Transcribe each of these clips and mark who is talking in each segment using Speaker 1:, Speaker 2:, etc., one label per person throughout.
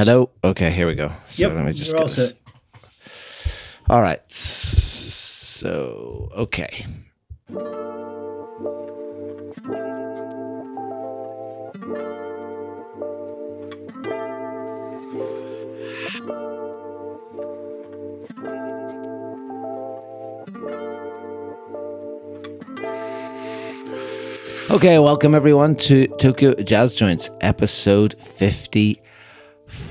Speaker 1: Hello. Okay, here we go.
Speaker 2: So yep. Let me just. We're all set.
Speaker 1: All right. So okay. Okay, welcome everyone to Tokyo Jazz Joints, episode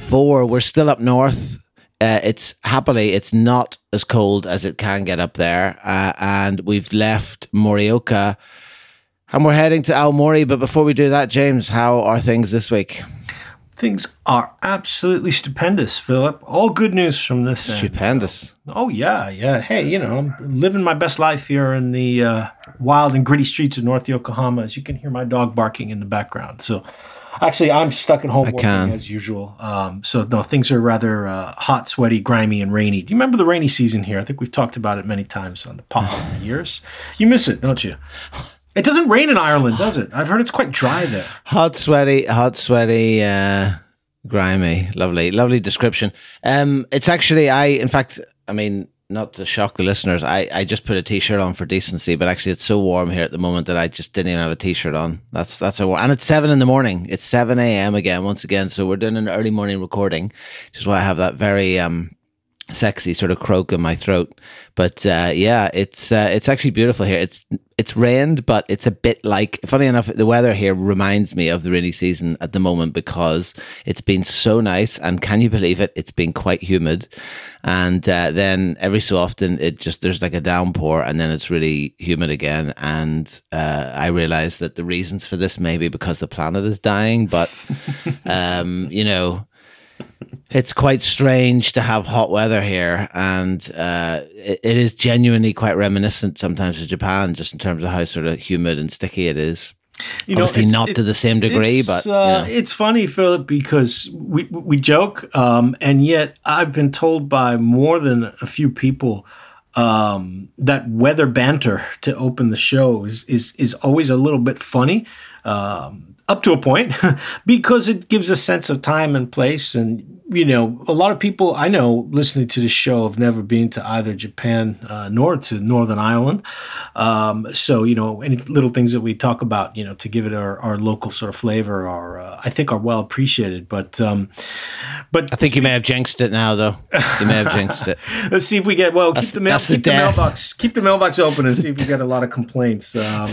Speaker 1: 54. We're still up north. Uh, it's happily, it's not as cold as it can get up there. Uh, and we've left Morioka and we're heading to Aomori. But before we do that, James, how are things this week?
Speaker 2: Things are absolutely stupendous, Philip. All good news from this.
Speaker 1: Stupendous.
Speaker 2: End. Oh yeah, yeah. Hey, you know, I'm living my best life here in the uh, wild and gritty streets of North Yokohama. As you can hear my dog barking in the background. So, actually, I'm stuck at home I working can. as usual. Um, so no, things are rather uh, hot, sweaty, grimy, and rainy. Do you remember the rainy season here? I think we've talked about it many times on the pod over the years. You miss it, don't you? It doesn't rain in Ireland, does it? I've heard it's quite dry there.
Speaker 1: Hot, sweaty, hot, sweaty, uh, grimy. Lovely, lovely description. Um, it's actually I. In fact, I mean, not to shock the listeners, I, I just put a t-shirt on for decency, but actually it's so warm here at the moment that I just didn't even have a t-shirt on. That's that's a warm, and it's seven in the morning. It's seven a.m. again, once again. So we're doing an early morning recording, which is why I have that very um sexy sort of croak in my throat. But uh, yeah, it's uh, it's actually beautiful here. It's it's rained, but it's a bit like funny enough. The weather here reminds me of the rainy season at the moment because it's been so nice. And can you believe it? It's been quite humid, and uh, then every so often it just there's like a downpour, and then it's really humid again. And uh, I realize that the reasons for this may be because the planet is dying, but um, you know it's quite strange to have hot weather here, and uh, it, it is genuinely quite reminiscent sometimes of Japan, just in terms of how sort of humid and sticky it is. You know, Obviously, not to the same degree, but uh, you know.
Speaker 2: it's funny, Philip, because we we joke, um, and yet I've been told by more than a few people um, that weather banter to open the show is is is always a little bit funny. Um, up to a point because it gives a sense of time and place and you know, a lot of people I know listening to the show have never been to either Japan uh, nor to Northern Ireland. Um, so, you know, any little things that we talk about, you know, to give it our, our local sort of flavor are, uh, I think, are well appreciated. But, um, but
Speaker 1: I think you may have jinxed it now, though. You may have jinxed it.
Speaker 2: Let's see if we get well. That's, keep the mail, keep the, the mailbox, keep the mailbox open, and see if we get a lot of complaints. Um,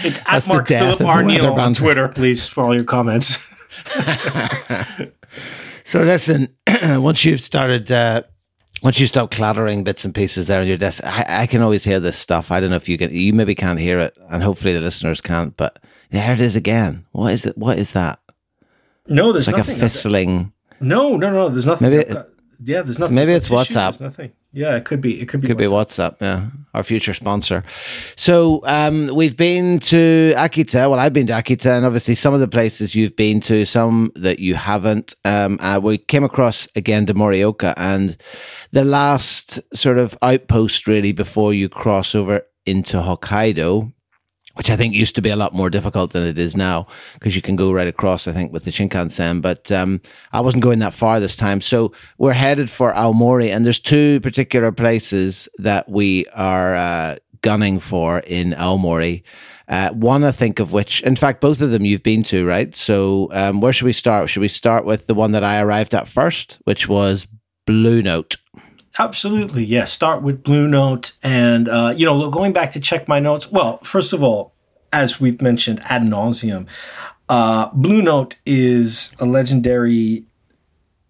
Speaker 2: it's at Mark Philip Arneill on Twitter, please, for all your comments.
Speaker 1: So listen, once you've started, uh, once you stop clattering bits and pieces there on your desk, I, I, can always hear this stuff. I don't know if you can, you maybe can't hear it, and hopefully the listeners can't. But there it is again. What is it? What is that?
Speaker 2: No, there's
Speaker 1: like
Speaker 2: nothing.
Speaker 1: a fizzling.
Speaker 2: No, no, no. There's nothing.
Speaker 1: Maybe. It,
Speaker 2: yeah, there's nothing.
Speaker 1: Maybe it's WhatsApp.
Speaker 2: Nothing. Yeah, it could be. It could be.
Speaker 1: Could
Speaker 2: WhatsApp.
Speaker 1: be WhatsApp. Yeah, our future sponsor. So um, we've been to Akita. Well, I've been to Akita, and obviously some of the places you've been to, some that you haven't. Um, uh, we came across again to Morioka, and the last sort of outpost really before you cross over into Hokkaido which I think used to be a lot more difficult than it is now because you can go right across, I think, with the Shinkansen. But um, I wasn't going that far this time. So we're headed for Aomori, and there's two particular places that we are uh, gunning for in Aomori. Uh, one, I think, of which, in fact, both of them you've been to, right? So um, where should we start? Should we start with the one that I arrived at first, which was Blue Note?
Speaker 2: Absolutely, yes. Yeah. Start with Blue Note, and uh, you know, going back to check my notes. Well, first of all, as we've mentioned ad nauseum, uh, Blue Note is a legendary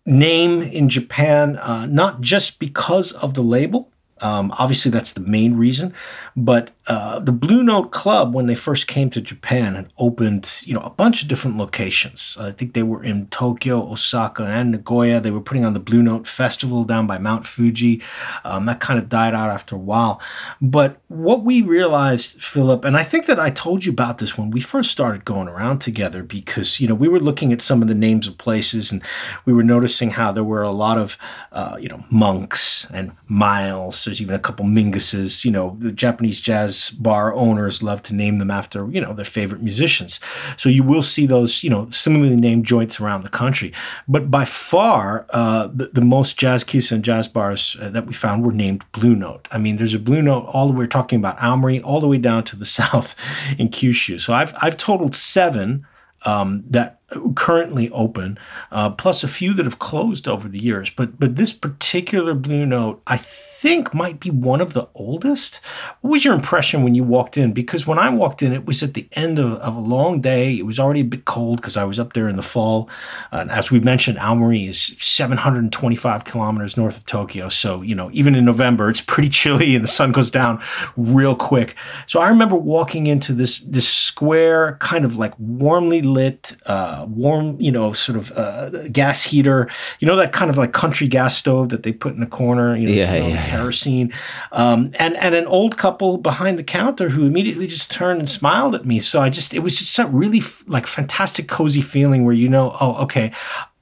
Speaker 2: name in Japan, uh, not just because of the label, um, obviously, that's the main reason. But uh, the Blue Note Club, when they first came to Japan, had opened you know a bunch of different locations. I think they were in Tokyo, Osaka, and Nagoya. They were putting on the Blue Note Festival down by Mount Fuji. Um, that kind of died out after a while. But what we realized, Philip, and I think that I told you about this when we first started going around together, because you know we were looking at some of the names of places, and we were noticing how there were a lot of uh, you know monks and miles there's even a couple Minguses, you know, the Japanese jazz jazz bar owners love to name them after you know their favorite musicians. So you will see those you know similarly named joints around the country. But by far, uh, the, the, most jazz kissa and jazz bars uh, that we found were named Blue Note. I mean, there's a Blue Note all the way. We're talking about Aomori all the way down to the south in Kyushu. So I've I've totaled seven um, that currently open, uh, plus a few that have closed over the years. But but this particular Blue Note, I think, might be one of the oldest. What was your impression when you walked in? Because when I walked in, it was at the end of, of a long day. It was already a bit cold because I was up there in the fall. Uh, as we mentioned, Aomori is 725 kilometers north of Tokyo. So, you know, even in November, it's pretty chilly and the sun goes down real quick. So I remember walking into this, this square, kind of like warmly lit, uh, warm, you know, sort of uh, gas heater, you know, that kind of like country gas stove that they put in the corner, you know,
Speaker 1: yeah, yeah
Speaker 2: kerosene, um, and and an old couple behind the counter who immediately just turned and smiled at me. So I just it was just a really like fantastic cozy feeling where you know, oh, okay,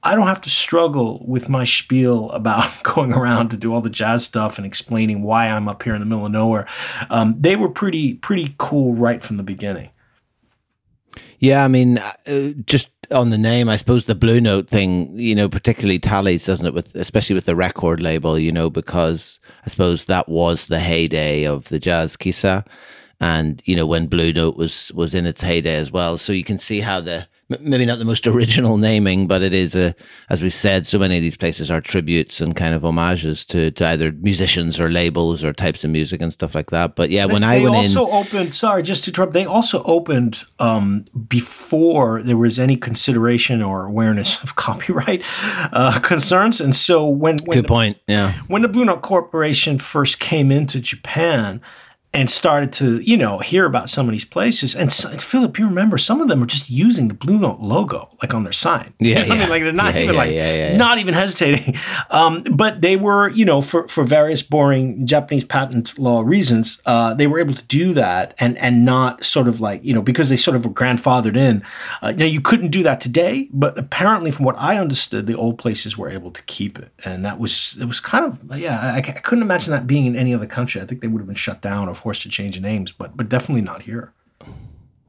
Speaker 2: I don't have to struggle with my spiel about going around to do all the jazz stuff and explaining why I'm up here in the middle of nowhere. Um, they were pretty pretty cool right from the beginning.
Speaker 1: Yeah, I mean, uh, just on the name, I suppose the Blue Note thing, you know, particularly tallies, doesn't it? With especially with the record label, you know, because I suppose that was the heyday of the jazz kissa, and you know when Blue Note was was in its heyday as well. So you can see how the maybe not the most original naming, but it is a, as we said, so many of these places are tributes and kind of homages to, to either musicians or labels or types of music and stuff like that. But yeah, when
Speaker 2: they,
Speaker 1: I
Speaker 2: they
Speaker 1: went
Speaker 2: also in, opened. Sorry, just to interrupt. They also opened um, before there was any consideration or awareness of copyright uh, concerns, and so when, when
Speaker 1: good point. Yeah,
Speaker 2: when the Blue Note Corporation first came into Japan and started to, you know, hear about some of these places. And, so, Philip, you remember some of them are just using the Blue Note logo like on their sign.
Speaker 1: Yeah,
Speaker 2: you know
Speaker 1: yeah.
Speaker 2: I mean, like they're not
Speaker 1: yeah,
Speaker 2: even
Speaker 1: yeah,
Speaker 2: like not even hesitating. Um, but they were, you know, for for various boring Japanese patent law reasons, uh, they were able to do that and and not sort of like you know because they sort of were grandfathered in. Uh, now you couldn't do that today, but apparently, from what I understood, the old places were able to keep it, and that was it was kind of yeah. I, I couldn't imagine that being in any other country. I think they would have been shut down or forced to change names, but but definitely not here.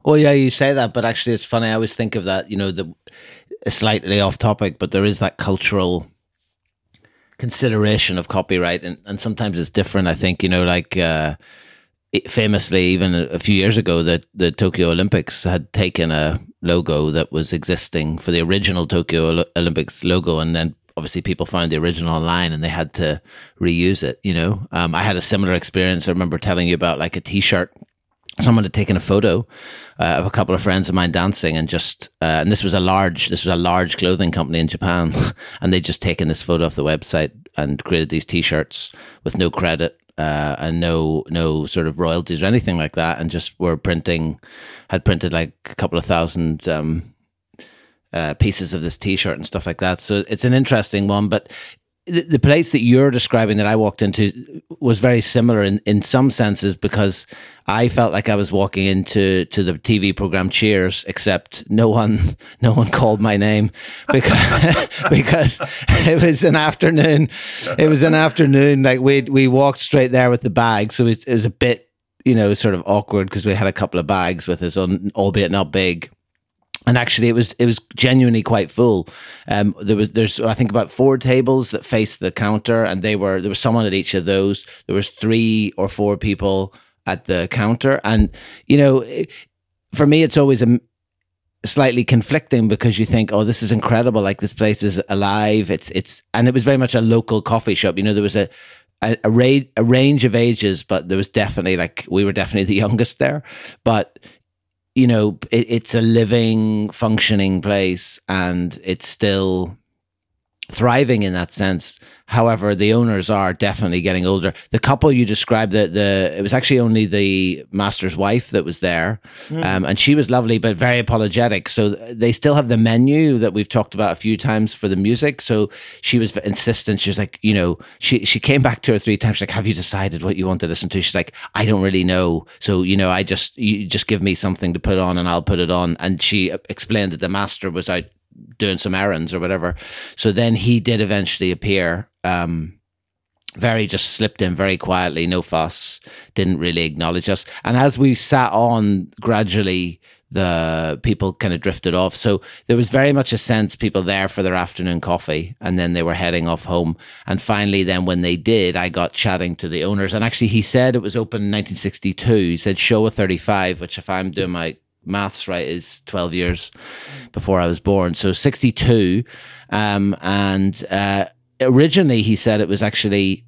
Speaker 1: Well, yeah, you say that, but actually, it's funny. I always think of that. You know, the slightly off topic, but there is that cultural consideration of copyright, and, and sometimes it's different. I think you know, like uh, famously, even a, few years ago, that the Tokyo Olympics had taken a logo that was existing for the original Tokyo Olympics logo, and then obviously people found the original online and they had to reuse it. You know, um, I had a similar experience. I remember telling you about like a T-shirt. Someone had taken a photo uh, of a couple of friends of mine dancing, and just uh, and this was a large this was a large clothing company in Japan, and they'd just taken this photo off the website and created these T-shirts with no credit uh, and no no sort of royalties or anything like that, and just were printing, had printed like a couple of thousand um, uh, pieces of this T-shirt and stuff like that. So it's an interesting one, but the, the place that you're describing that I walked into was very similar in, in some senses because I felt like I was walking into to the TV program Cheers, except no one no one called my name because because it was an afternoon. It was an afternoon like we we walked straight there with the bag, so it was, it was a bit you know sort of awkward because we had a couple of bags with us on, albeit not big and actually it was it was genuinely quite full. Um, there was there's i think about four tables that faced the counter and they were there was someone at each of those. There was three or four people at the counter. And you know for me it's always a slightly conflicting because you think oh this is incredible. Like this place is alive. It's it's and it was very much a local coffee shop. You know there was a a, a, ra- a range of ages, but there was definitely like we were definitely the youngest there. But you know, it, it's a living, functioning place and it's still thriving in that sense. However, the owners are definitely getting older. The couple you described, the the it was actually only the master's wife that was there, mm. um, and she was lovely but very apologetic. So they still have the menu that we've talked about a few times for the music. So she was insistent. She was like, you know, she she came back two or three times. Like, have you decided what you want to listen to? She's like, I don't really know. So you know, I just you just give me something to put on and I'll put it on. And she explained that the master was out doing some errands or whatever. So then he did eventually appear. Um, very just slipped in very quietly, no fuss, didn't really acknowledge us. And as we sat on gradually, the people kind of drifted off. So there was very much a sense people there for their afternoon coffee and then they were heading off home. And finally, then when they did, I got chatting to the owners. And actually, he said it was open in 1962. He said Showa 35, which, if I'm doing my maths right, is 12 years before I was born. So 62. Um, and uh, originally, he said it was actually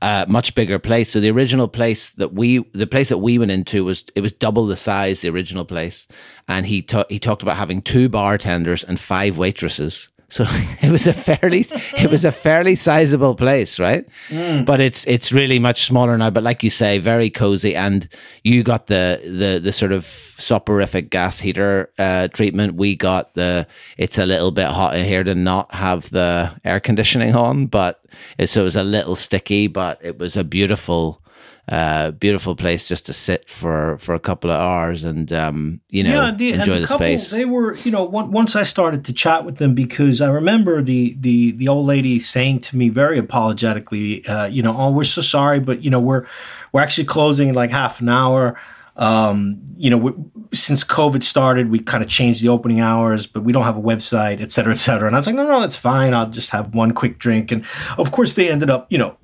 Speaker 1: a much bigger place. So the original place that we, the place that we went into was it was double the size the original place, and he ta- he talked about having two bartenders and five waitresses. So it was a fairly it was a fairly sizable place, right? Mm. But it's it's really much smaller now. But like you say, very cozy, and you got the the the sort of soporific gas heater uh, treatment. We got the it's a little bit hot in here to not have the air conditioning on, but it, so it was a little sticky, but it was a beautiful uh, beautiful place just to sit for for a couple of hours and um, you know yeah, the, enjoy the, the couple, space.
Speaker 2: They were, you know, once I started to chat with them because I remember the the the old lady saying to me very apologetically, uh, you know, oh, we're so sorry, but you know, we're we're actually closing in like half an hour. Um, you know, we, since COVID started, we kind of changed the opening hours, but we don't have a website, et cetera, et cetera. And I was like, no, no, that's fine. I'll just have one quick drink. And of course, they ended up, you know,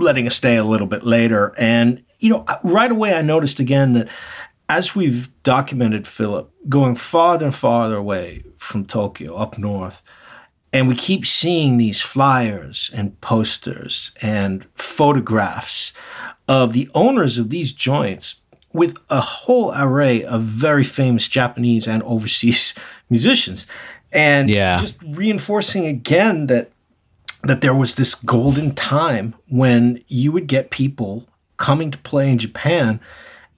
Speaker 2: letting us stay a little bit later. And, you know, right away I noticed again that as we've documented Philip going farther and farther away from Tokyo up north, and we keep seeing these flyers and posters and photographs of the owners of these joints with a whole array of very famous Japanese and overseas musicians. And yeah. just reinforcing again that that there was this golden time when you would get people coming to play in Japan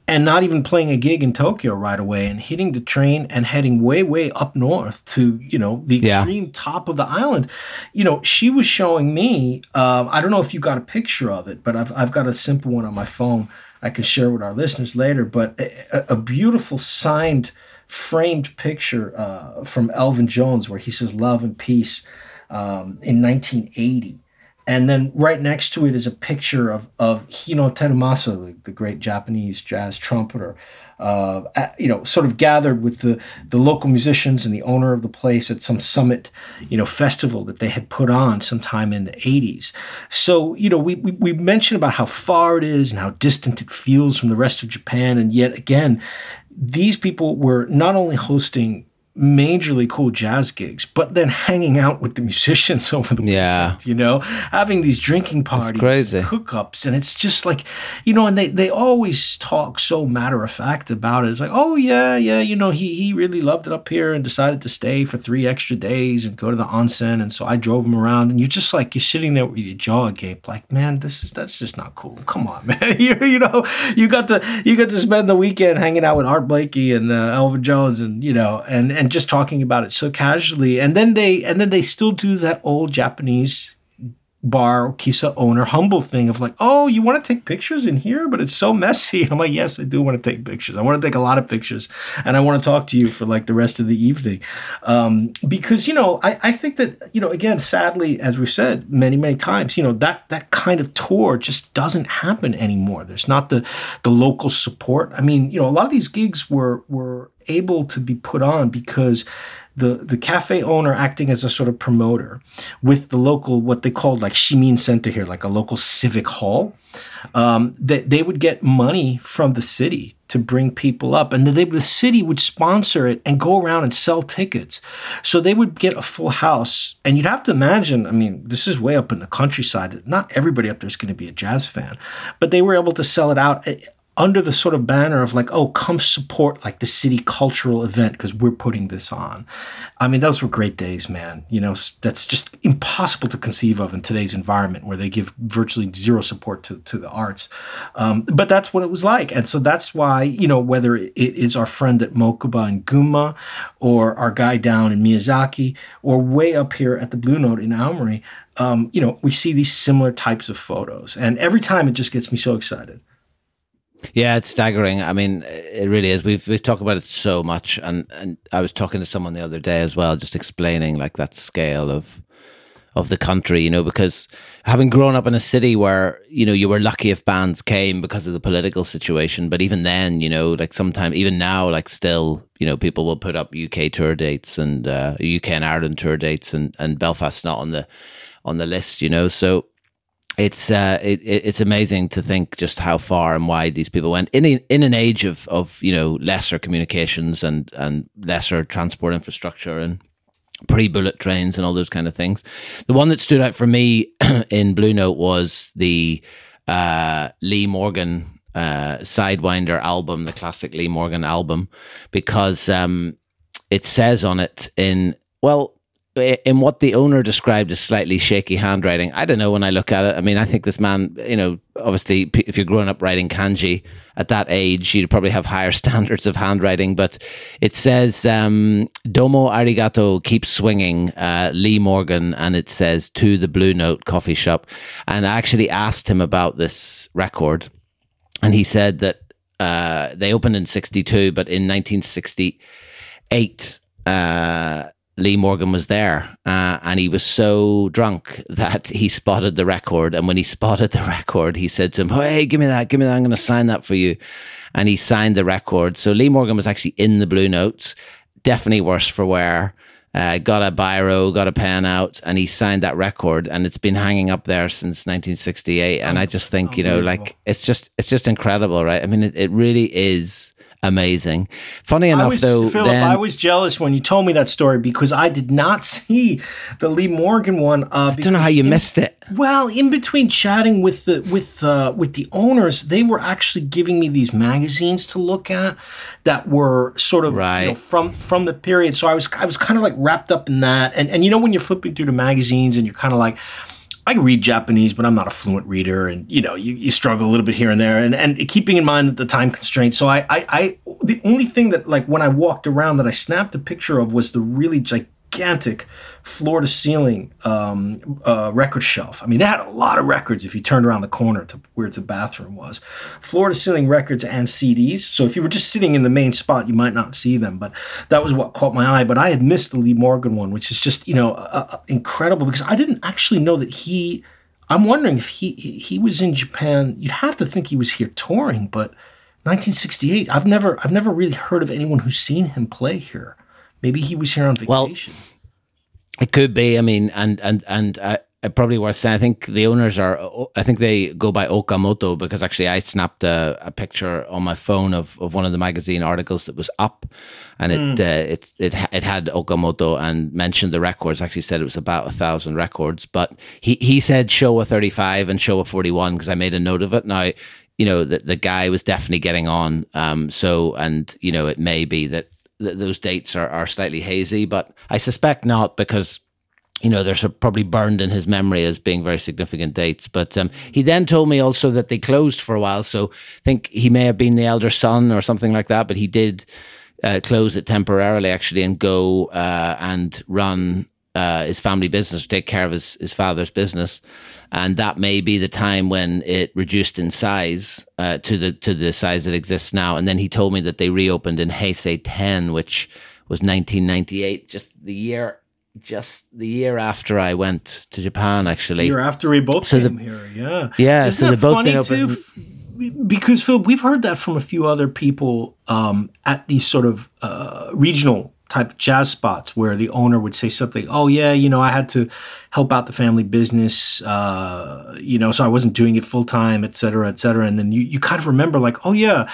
Speaker 2: and not even playing a gig in Tokyo right away and hitting the train and heading way, way up north to, you know, the extreme yeah. top of the island. You know, she was showing me, um, I don't know if you got a picture of it, but I've, I've got a simple one on my phone I can share with our listeners later, but a, a beautiful signed, framed picture uh, from Elvin Jones where he says love and peace um, in 1980. And then right next to it is a picture of, of Hino Terumasa, the, great Japanese jazz trumpeter, uh, you know, sort of gathered with the, the local musicians and the owner of the place at some summit, you know, festival that they had put on sometime in the 80s. So, you know, we, we, we mentioned about how far it is and how distant it feels from the rest of Japan. And yet again, these people were not only hosting majorly cool jazz gigs, but then hanging out with the musicians over the yeah. weekend, you know, having these drinking parties, and hookups, and it's just like, you know, and they they always talk so matter of fact about it. It's like, oh yeah, yeah, you know, he he really loved it up here and decided to stay for three extra days and go to the onsen, and so I drove him around, and you're just like you're sitting there with your jaw agape, like, man, this is that's just not cool. Come on, man, you you know, you got to you got to spend the weekend hanging out with Art Blakey and uh, Elvin Jones, and you know, and and just talking about it so casually. And then they and then they still do that old Japanese bar kissa owner humble thing of like, oh, you want to take pictures in here, but it's so messy. I'm like, yes, I do want to take pictures. I want to take a lot of pictures, and I want to talk to you for like the rest of the evening, um, because you know, I, I think that you know, again, sadly, as we've said many many times, you know, that that kind of tour just doesn't happen anymore. There's not the the local support. I mean, you know, a lot of these gigs were were able to be put on because the, the cafe owner acting as a sort of promoter with the local, what they called like Shimin Center here, like a local civic hall, um, that they would get money from the city to bring people up. And they, the city would sponsor it and go around and sell tickets. So they would get a full house. And you'd have to imagine, I mean, this is way up in the countryside. Not everybody up there is going to be a jazz fan, but they were able to sell it out under the sort of banner of like, oh, come support like the city cultural event because we're putting this on. I mean, those were great days, man. You know, that's just impossible to conceive of in today's environment where they give virtually zero support to, to the arts. Um, but that's what it was like. And so that's why, you know, whether it is our friend at Mokuba in Gunma or our guy down in Miyazaki or way up here at the Blue Note in Aomori, um, you know, we see these similar types of photos. And every time it just gets me so excited.
Speaker 1: Yeah, it's staggering. I mean, it really is. We've we've talked about it so much, and and I was talking to someone the other day as well, just explaining like that scale of of the country, you know, because having grown up in a city where, you know, you were lucky if bands came because of the political situation. But even then, you know, like sometime, even now, like still, you know, people will put up UK tour dates and uh, UK and Ireland tour dates and, and Belfast's not on the, on the list, you know. So it's uh, it, it's amazing to think just how far and wide these people went in a, in an age of of you know lesser communications and and lesser transport infrastructure and pre-bullet trains and all those kind of things. The one that stood out for me in Blue Note was the uh, Lee Morgan uh, Sidewinder album, the classic Lee Morgan album, because um, it says on it in well in what the owner described as slightly shaky handwriting. I don't know when I look at it. I mean, I think this man, you know, obviously, if you're growing up writing kanji at that age, you'd probably have higher standards of handwriting. But it says, um, Domo arigato, keep swinging, uh, Lee Morgan, and it says to the Blue Note coffee shop. And I actually asked him about this record, and he said that uh, they opened in 62, but in 1968, uh, Lee Morgan was there, uh, and he was so drunk that he spotted the record. And when he spotted the record, he said to him, "Hey, give me that, give me that. I'm going to sign that for you." And he signed the record. So Lee Morgan was actually in the Blue Notes. Definitely worse for wear. Uh, got a biro, got a pen out, and he signed that record, and it's been hanging up there since 1968. And I just think, you know, like it's just it's just incredible, right? I mean, it, it really is amazing. Funny enough,
Speaker 2: was,
Speaker 1: though,
Speaker 2: Philip,
Speaker 1: then,
Speaker 2: I was jealous when you told me that story because I did not see the Lee Morgan one. Uh,
Speaker 1: I don't know how you
Speaker 2: in,
Speaker 1: missed it.
Speaker 2: Well, in between chatting with the with uh, with the owners, they were actually giving me these magazines to look at that were sort of
Speaker 1: right.
Speaker 2: you know, from from the period. So I was I was kind of like wrapped up in that, and and you know when you're flipping through the magazines and you're kind of like I read Japanese, but I'm not a fluent reader, and you know, you, you struggle a little bit here and there, and and keeping in mind the time constraints. So I, I, I, the only thing that like when I walked around that I snapped a picture of was the really gigantic floor to ceiling um, uh, record shelf. I mean, they had a lot of records if you turned around the corner to where the bathroom was. Floor to ceiling records and CDs. So if you were just sitting in the main spot, you might not see them, but that was what caught my eye. But I had missed the Lee Morgan one, which is just, you know, uh, incredible because I didn't actually know that he. I'm wondering if he he was in Japan. You'd have to think he was here touring, but 1968. I've never I've never really heard of anyone who's seen him play here. Maybe he was here on vacation.
Speaker 1: Well, it could be. I mean, and and and uh, probably worth saying. I think the owners are. I think they go by Okamoto because actually I snapped a, a picture on my phone of, of one of the magazine articles that was up, and it mm. uh, it it it had Okamoto and mentioned the records. Actually said it was about a thousand records, but he he said Showa thirty five and Showa forty one because I made a note of it. Now you know the the guy was definitely getting on. Um. So and you know it may be that th- those dates are, are slightly hazy, but I suspect not because you know, they're probably burned in his memory as being very significant dates. But um, he then told me also that they closed for a while. So I think he may have been the elder son or something like that, but he did uh, close it temporarily actually and go uh, and run uh, his family business, take care of his, his father's business. And that may be the time when it reduced in size uh, to the to the size that exists now. And then he told me that they reopened in Heisei 10, which was 1998, just the year just the year after I went to Japan, actually.
Speaker 2: Year after we both so came the, here, yeah.
Speaker 1: Yeah,
Speaker 2: Isn't
Speaker 1: so
Speaker 2: they
Speaker 1: both
Speaker 2: funny
Speaker 1: been
Speaker 2: too? Because Phil, we've heard that from a few other people um, at these sort of uh, regional type of jazz spots where the owner would say something, "Oh yeah, you know, I had to help out the family business, uh, you know, so I wasn't doing it full time, et cetera, et cetera." And then you you kind of remember like, "Oh yeah."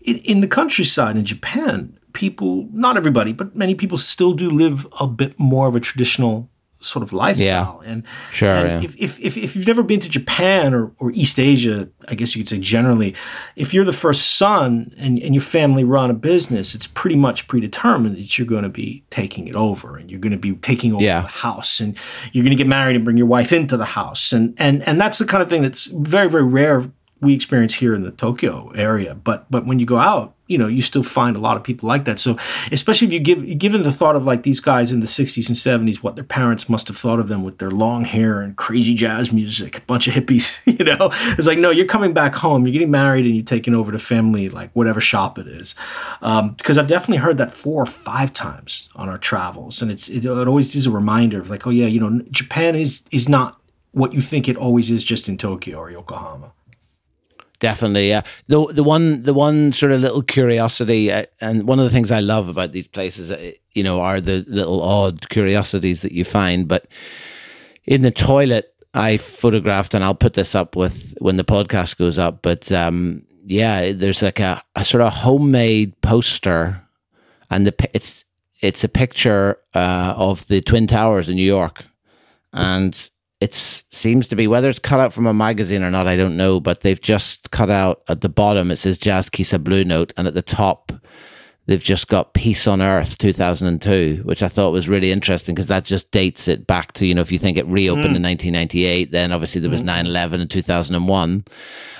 Speaker 2: In, in the countryside in Japan, people, not everybody, but many people still do live a bit more of a traditional sort of lifestyle.
Speaker 1: Yeah.
Speaker 2: And
Speaker 1: sure.
Speaker 2: And
Speaker 1: yeah.
Speaker 2: if, if, if, if, you've never been to Japan or, or East Asia, I guess you could say generally, if you're the first son and, and your family run a business, it's pretty much predetermined that you're going to be taking it over and you're going to be taking over
Speaker 1: yeah.
Speaker 2: the house and you're going to get married and bring your wife into the house. And, and, and that's the kind of thing that's very, very rare we experience here in the Tokyo area. But, but when you go out, you know you still find a lot of people like that. So especially if you give given the thought of like these guys in the 60s and 70s what their parents must have thought of them with their long hair and crazy jazz music a bunch of hippies you know? It's like no you're coming back home you're getting married and you're taking over the family like whatever shop it is. Because um, i've definitely heard that four or five times on our travels and it's it, it always is a reminder of like oh yeah you know japan is is not what you think it always is just in tokyo or yokohama
Speaker 1: Definitely, yeah. The the one the one sort of little curiosity, uh, and one of the things I love about these places, uh, you know, are the little odd curiosities that you find. But in the toilet, I photographed, and I'll put this up with when the podcast goes up. But um, yeah, there's like a, a sort of homemade poster, and the it's it's a picture uh, of the twin towers in New York, and it seems to be whether it's cut out from a magazine or not, I don't know, but they've just cut out at the bottom it says Jazz Kissa Blue Note, and at the top they've just got Peace on Earth 2002, which I thought was really interesting because that just dates it back to, you know, if you think it reopened mm. in 1998, then obviously there was mm. 9 11 in 2001.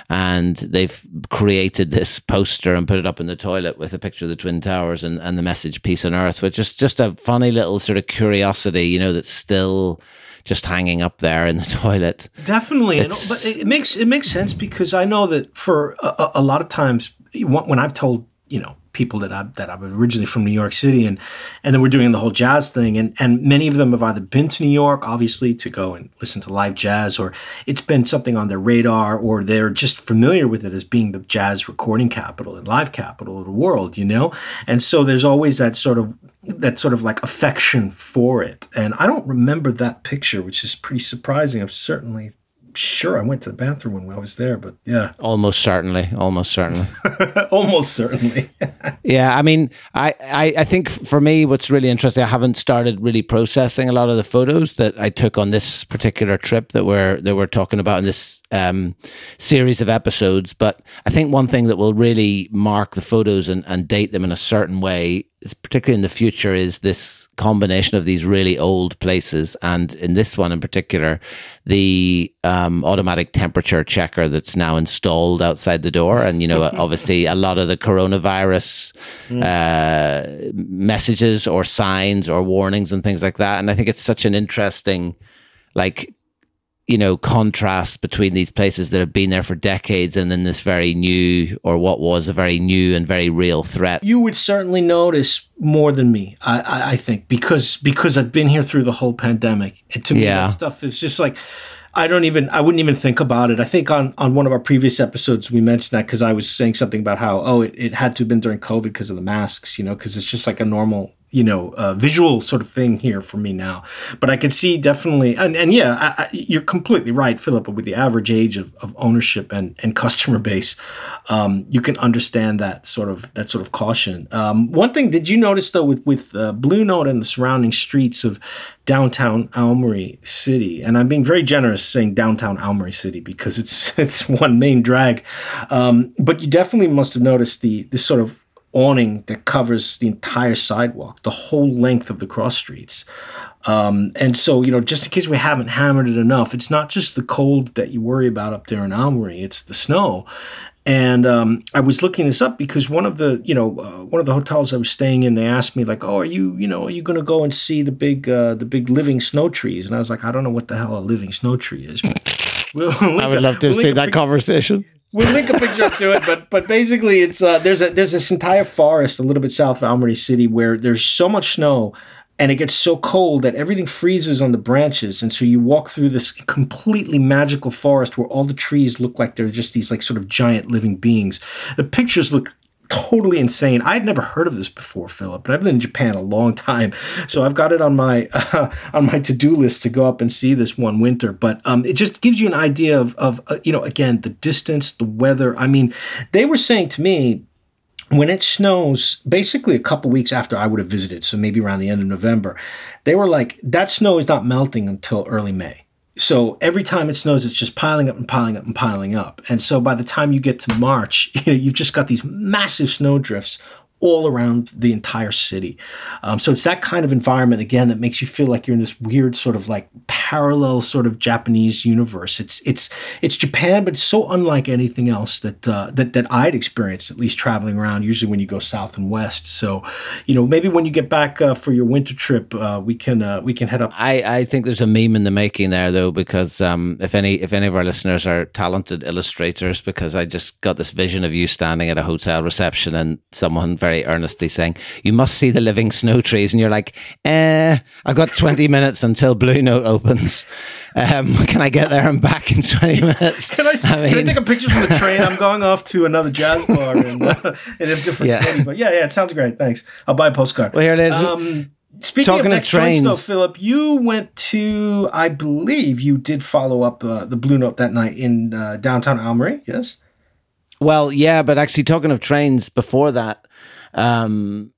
Speaker 1: And they've created this poster and put it up in the toilet with a picture of the Twin Towers and, and the message Peace on Earth, which is just a funny little sort of curiosity, you know, that's still just hanging up there in the toilet.
Speaker 2: Definitely, but it makes it makes sense because I know that for a, a lot of times when I've told you know people that I that I'm originally from New York City and and then we're doing the whole jazz thing and and many of them have either been to New York obviously to go and listen to live jazz or it's been something on their radar or they're just familiar with it as being the jazz recording capital and live capital of the world you know and so there's always that sort of that sort of like affection for it. And I don't remember that picture, which is pretty surprising. I'm certainly sure I went to the bathroom when I was there, but yeah.
Speaker 1: Almost certainly. Almost certainly.
Speaker 2: almost certainly.
Speaker 1: yeah. I mean, I, I, I think for me, what's really interesting, I haven't started really processing a lot of the photos that I took on this particular trip that we're, that we're talking about in this um, series of episodes. But I think one thing that will really mark the photos and, and date them in a certain way particularly in the future, is this combination of these really old places, and in this one in particular, the um, automatic temperature checker that's now installed outside the door, and you know, obviously, a lot of the coronavirus mm. uh, messages or signs or warnings and things like that, and I think it's such an interesting, like you know, contrast between these places that have been there for decades and then this very new, or what was a very new and very real threat.
Speaker 2: You would certainly notice more than me, I, I, I think, because because I've been here through the whole pandemic. And to me, that stuff is just like I don't even I wouldn't even think about it. I think on on one of our previous episodes we mentioned that because I was saying something about how oh it, it had to have been during COVID because of the masks, you know, because it's just like a normal you know visual sort of thing here for me now. But i can see definitely and, and yeah I, I, you're completely right philip with the average age of, of ownership and, and customer base um, you can understand that sort of that sort of caution. Um, one thing did you notice though with with uh, blue note and the surrounding streets of downtown Aomori City, and I'm being very generous saying downtown Aomori City because it's it's one main drag. Um, but you definitely must have noticed the this sort of awning that covers the entire sidewalk, the whole length of the cross streets. Um, and so, you know, just in case we haven't hammered it enough, it's not just the cold that you worry about up there in Aomori, it's the snow. And um, I was looking this up because one of the, you know, uh, one of the hotels I was staying in, they asked me like, "Oh, are you, you know, are you going to go and see the big, uh, the big living snow trees?" And I was like, "I don't know what the hell a living snow tree is."
Speaker 1: We'll I would love to we'll see that conversation
Speaker 2: we'll link a picture up to it, but but basically, it's uh, there's a there's this entire forest a little bit south of Aomori City where there's so much snow and it gets so cold that everything freezes on the branches. And so you walk through this completely magical forest where all the trees look like they're just these like sort of giant living beings. The pictures look totally insane. I'd never heard of this before, Philip, but I've been in Japan a long time, so I've got it on my uh, on my to do list to go up and see this one winter. But um, it just gives you an idea of of uh, you know again the distance, the weather. I mean, they were saying to me when it snows, basically a couple weeks after I would have visited, so maybe around the end of November, they were like that snow is not melting until early May so every time it snows, it's just piling up and piling up and piling up. And so by the time you get to March, you know, you've just got these massive snow drifts all around the entire city. Um, so it's that kind of environment again that makes you feel like you're in this weird sort of like parallel sort of Japanese universe. It's it's it's Japan, but it's so unlike anything else that uh, that that I'd experienced at least traveling around. Usually when you go south and west. So you know maybe when you get back uh, for your winter trip, uh, we can uh, we can head up.
Speaker 1: I I think there's a meme in the making there though because um, if any if any of our listeners are talented illustrators, because I just got this vision of you standing at a hotel reception and someone very earnestly saying, You must see the living snow trees. And you're like, Eh, I've got 20 minutes until Blue Note opens. Um, can I get there and back in 20 minutes?
Speaker 2: can, I, I mean, can I take a picture from the train? I'm going off to another jazz bar in, uh, in a different yeah. city. But yeah, yeah, it sounds great. Thanks. I'll buy a postcard.
Speaker 1: Well, here it is. Um,
Speaker 2: Speaking Talking of next trains, though, Philip, you went to, I believe you did follow up uh, the Blue Note that night in uh, downtown Aomori, yes?
Speaker 1: Well, yeah, but actually, talking of trains, before that, um,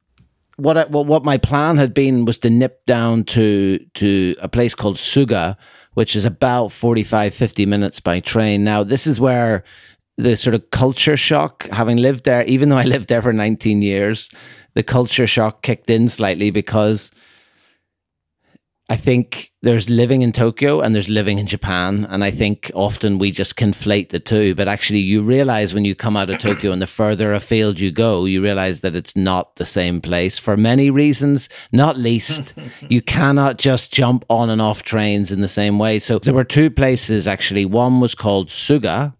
Speaker 1: what I, what what my plan had been was to nip down to to a place called Suga, which is about 45, 50 minutes by train. Now, this is where the sort of culture shock, having lived there, even though I lived there for 19 years, the culture shock kicked in slightly because I think there's living in Tokyo and there's living in Japan. And I think often we just conflate the two. But actually, you realize when you come out of Tokyo and the further afield you go, you realize that it's not the same place for many reasons, not least you cannot just jump on and off trains in the same way. So there were two places actually. One was called Suga,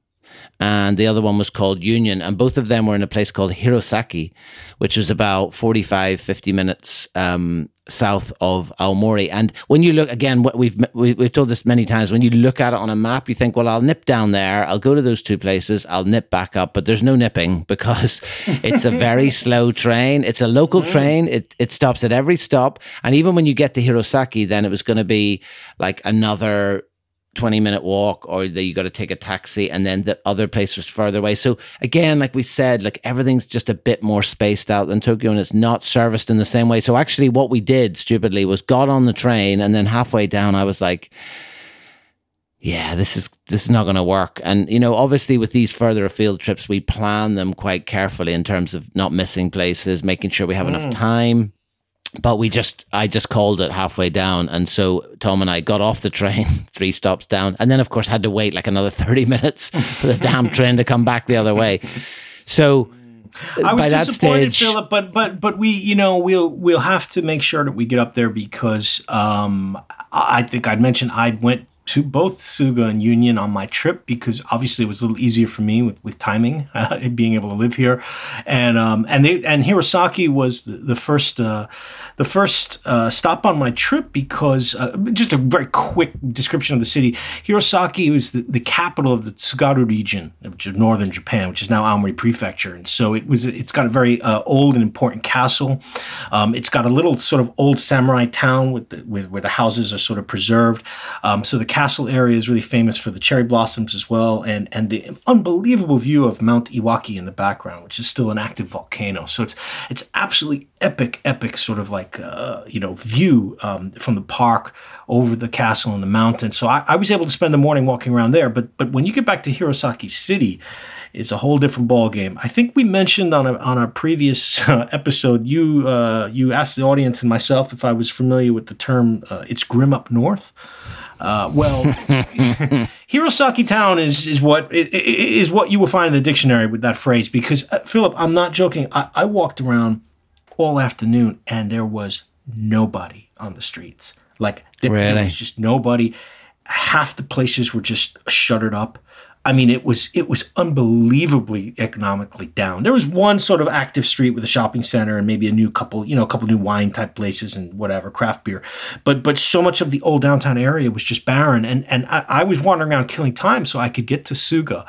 Speaker 1: and the other one was called Union. And both of them were in a place called Hirosaki, which was about 45, 50 minutes um, south of Aomori. And when you look, again, what we've, we've told this many times, when you look at it on a map, you think, well, I'll nip down there, I'll go to those two places, I'll nip back up. But there's no nipping because it's a very slow train. It's a local mm. train. It, it stops at every stop. And even when you get to Hirosaki, then it was going to be like another 20 minute walk or that you got to take a taxi and then the other place was further away. So again, like we said, like everything's just a bit more spaced out than Tokyo and it's not serviced in the same way. So actually what we did stupidly was got on the train and then halfway down I was like, yeah, this is this is not going to work. And you know, obviously with these further afield trips, we plan them quite carefully in terms of not missing places, making sure we have mm. enough time but we just I just called it halfway down. And so Tom and I got off the train three stops down and then of course had to wait like another 30 minutes for the damn train to come back the other way. So
Speaker 2: I was disappointed, stage, Philip, but but but we, you know, we'll we'll have to make sure that we get up there because um, I think I'd mentioned I went to both Suga and Union on my trip because obviously it was a little easier for me with, with timing, uh, being able to live here, and um, and they and Hirosaki was the, the first uh, the first uh, stop on my trip because uh, just a very quick description of the city. Hirosaki was the, the capital of the Tsugaru region of northern Japan, which is now Aomori Prefecture, and so it was. It's got a very uh, old and important castle. Um, it's got a little sort of old samurai town with, the, with where the houses are sort of preserved. Um, so the castle area is really famous for the cherry blossoms as well, and and the unbelievable view of Mount Iwaki in the background, which is still an active volcano. So it's it's absolutely epic, epic sort of like uh, you know view um, from the park over the castle and the mountain. So I, I, was able to spend the morning walking around there. But but when you get back to Hirosaki City, it's a whole different ball game. I think we mentioned on a on a previous uh, episode you uh, you asked the audience and myself if I was familiar with the term uh, "it's grim up north." Uh, well, Hirosaki Town is is what is what you will find in the dictionary with that phrase. Because uh, Philip, I'm not joking. I, I walked around all afternoon and there was nobody on the streets. Like there, really? there was just nobody. Half the places were just shuttered up. I mean, it was it was unbelievably economically down. There was one sort of active street with a shopping center and maybe a new couple, you know, a couple new wine type places and whatever craft beer, but but so much of the old downtown area was just barren. And and I, I was wandering around killing time so I could get to Suga,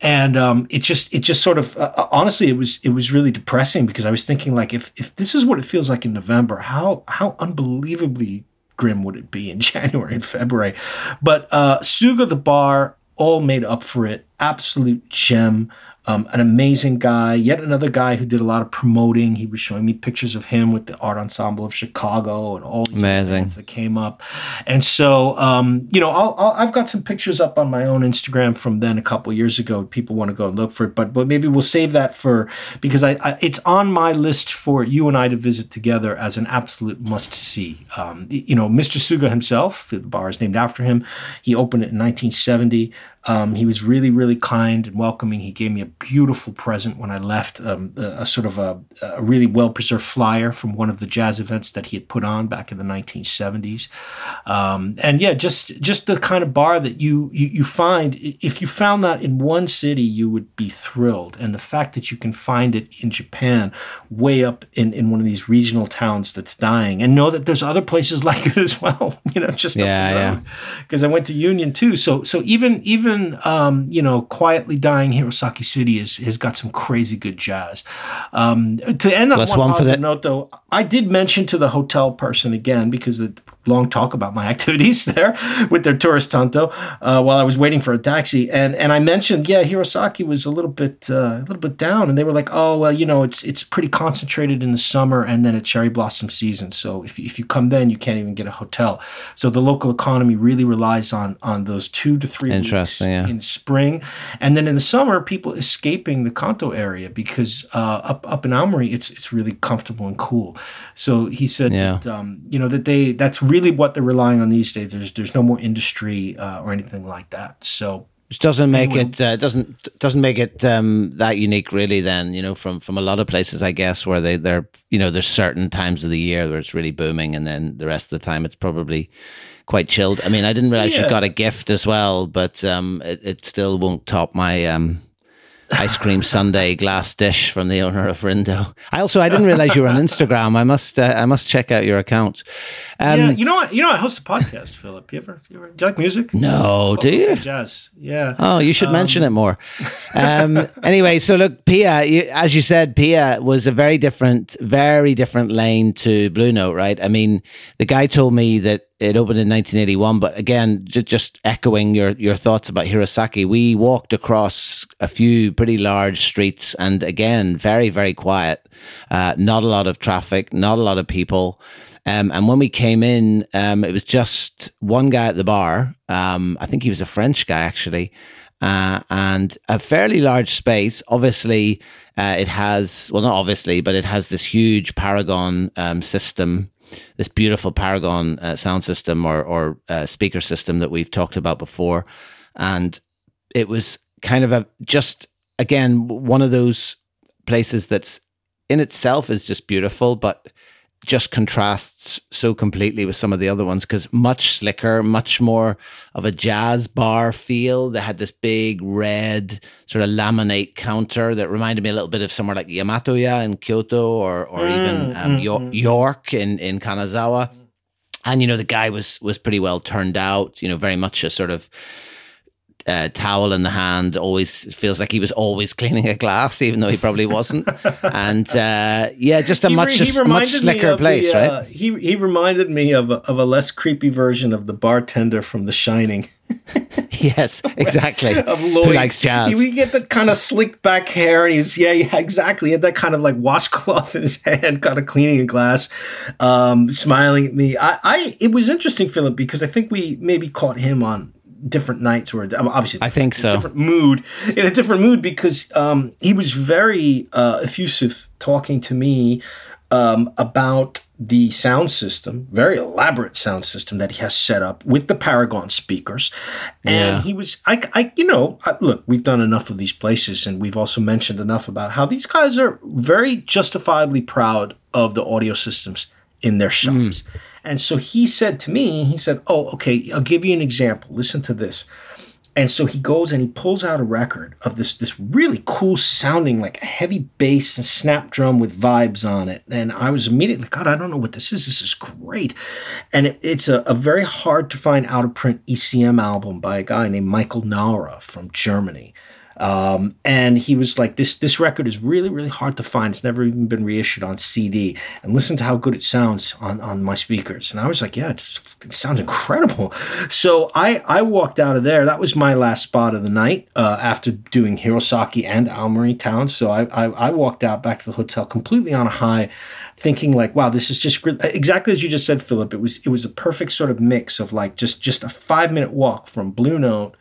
Speaker 2: and um, it just it just sort of uh, uh, honestly it was it was really depressing because I was thinking like if if this is what it feels like in November, how how unbelievably grim would it be in January and February? But uh, Suga the bar all made up for it. Absolute gem. Um, an amazing guy, yet another guy who did a lot of promoting. He was showing me pictures of him with the Art Ensemble of Chicago and all these
Speaker 1: amazing
Speaker 2: that came up. And so, um, you know, i have got some pictures up on my own Instagram from then a couple years ago. People want to go and look for it, but but maybe we'll save that for because I, I it's on my list for you and I to visit together as an absolute must see. Um, you know, Mr. Suga himself, the bar is named after him. He opened it in 1970. Um, he was really, really kind and welcoming. He gave me a beautiful present when I left, um, a, a, sort of a, a really well preserved flyer from one of the jazz events that he had put on back in the 1970s. Um, and yeah, just just the kind of bar that you, you you find. If you found that in one city, you would be thrilled. And the fact that you can find it in Japan, way up in, in one of these regional towns that's dying, and know that there's other places like it as well. You know, just
Speaker 1: yeah, yeah.
Speaker 2: Because I went to Union too, so so even even even um, you know quietly dying Hirosaki City is, has got some crazy good jazz. Um, to end on one, one for positive note, though, I did mention to the hotel person again because the long talk about my activities there with their tourist tanto uh, while I was waiting for a taxi, and and I mentioned yeah Hirosaki was a little bit uh, a little bit down, and they were like oh well you know it's it's pretty concentrated in the summer and then at cherry blossom season, so if if you come then you can't even get a hotel, so the local economy really relies on on those two to three weeks yeah. in spring, and then in the summer people escaping the Kanto area because uh, up up in Aomori it's it's really comfortable and cool, so he said yeah. that um, you know that they that's really what they're relying on these days. There's there's no more industry uh, or anything like that. So
Speaker 1: which doesn't make it uh, doesn't doesn't make it um, that unique really then you know from from a lot of places i guess where they they're you know there's certain times of the year where it's really booming and then the rest of the time it's probably quite chilled i mean i didn't realize yeah. you got a gift as well but um, it, it still won't top my um, ice cream sundae glass dish from the owner of Rindo. I also I didn't realize you were on Instagram. I must uh, I must check out your account.
Speaker 2: Um, yeah, you know what? You know I host a podcast, Philip. You ever, you ever do you like music?
Speaker 1: No, do you?
Speaker 2: Jazz. Yeah.
Speaker 1: Oh, you should um, mention it more. Um, anyway, so look, Pia, you, as you said, Pia was a very different, very different lane to Blue Note, right? I mean, the guy told me that it opened in 1981. But again, j- just echoing your, your thoughts about Hirosaki, we walked across a few pretty large streets and again, very, very quiet. Uh, not a lot of traffic, not a lot of people. Um, and when we came in, um, it was just one guy at the bar. Um, I think he was a French guy, actually. Uh, and a fairly large space. Obviously, uh, it has, well, not obviously, but it has this huge Paragon um, system this beautiful Paragon uh, sound system or, or uh, speaker system that we've talked about before. And it was kind of a just, again, one of those places that's in itself is just beautiful, but just contrasts so completely with some of the other ones because much slicker, much more of a jazz bar feel. They had this big red sort of laminate counter that reminded me a little bit of somewhere like Yamatoya in Kyoto or or mm, even um, mm, York, mm. York in in Kanazawa. And you know the guy was was pretty well turned out. You know, very much a sort of uh, towel in the hand. Always feels like he was always cleaning a glass, even though he probably wasn't. and uh, yeah, just a he, much he a much slicker place, the, uh,
Speaker 2: right? He he reminded me of a, of a less creepy version of the bartender from The Shining.
Speaker 1: yes, exactly. of Lloyd. Who likes jazz?
Speaker 2: We get that kind of slick back hair, and he's yeah, yeah, exactly. He had that kind of like washcloth in his hand, kind of cleaning a glass, um, smiling at me. I, I, it was interesting, Philip, because I think we maybe caught him on different nights or obviously
Speaker 1: I think so
Speaker 2: different mood in a different mood because um, he was very uh, effusive talking to me um, about the sound system, very elaborate sound system that he has set up with the Paragon speakers. And yeah. he was, I, I you know, I, look, we've done enough of these places and we've also mentioned enough about how these guys are very justifiably proud of the audio systems in their shops. Mm. And so he said to me, he said, Oh, okay, I'll give you an example. Listen to this. And so he goes and he pulls out a record of this this really cool sounding like a heavy bass and snap drum with vibes on it. And I was immediately, God, I don't know what this is. This is great. And it, it's a, a, very hard to find out of print ECM album by a guy named Michael Naura from Germany. Um, and he was like, "This this record is really really hard to find. It's never even been reissued on CD. And listen to how good it sounds on on my speakers." And I was like, "Yeah, it sounds incredible." So I I walked out of there. That was my last spot of the night uh, after doing Hirosaki and Aomori Town. So I, I I walked out back to the hotel completely on a high thinking like, wow, this is just exactly as you just said, Philip. It was it was a perfect sort of mix of like just just a five minute walk from Blue Note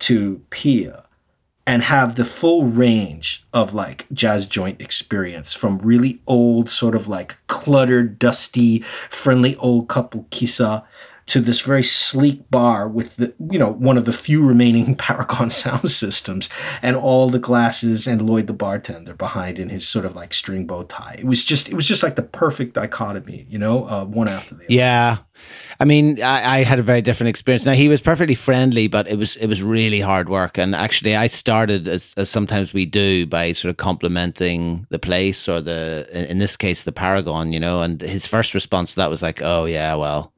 Speaker 2: to Pia and have the full range of like jazz joint experience from really old, sort of like cluttered, dusty, friendly old couple kissa to this very sleek bar with the you know one of the few remaining Paragon sound systems and all the glasses and Lloyd the bartender behind in his sort of like string bow tie. It was just it was just like the perfect dichotomy, you know, uh, one after the other.
Speaker 1: Yeah. I mean, I, I, had a very different experience. Now he was perfectly friendly, but it was it was really hard work. And actually, I started as, as sometimes we do by sort of complimenting the place or the in, in this case the Paragon, you know. And his first response to that was like, "Oh yeah, well."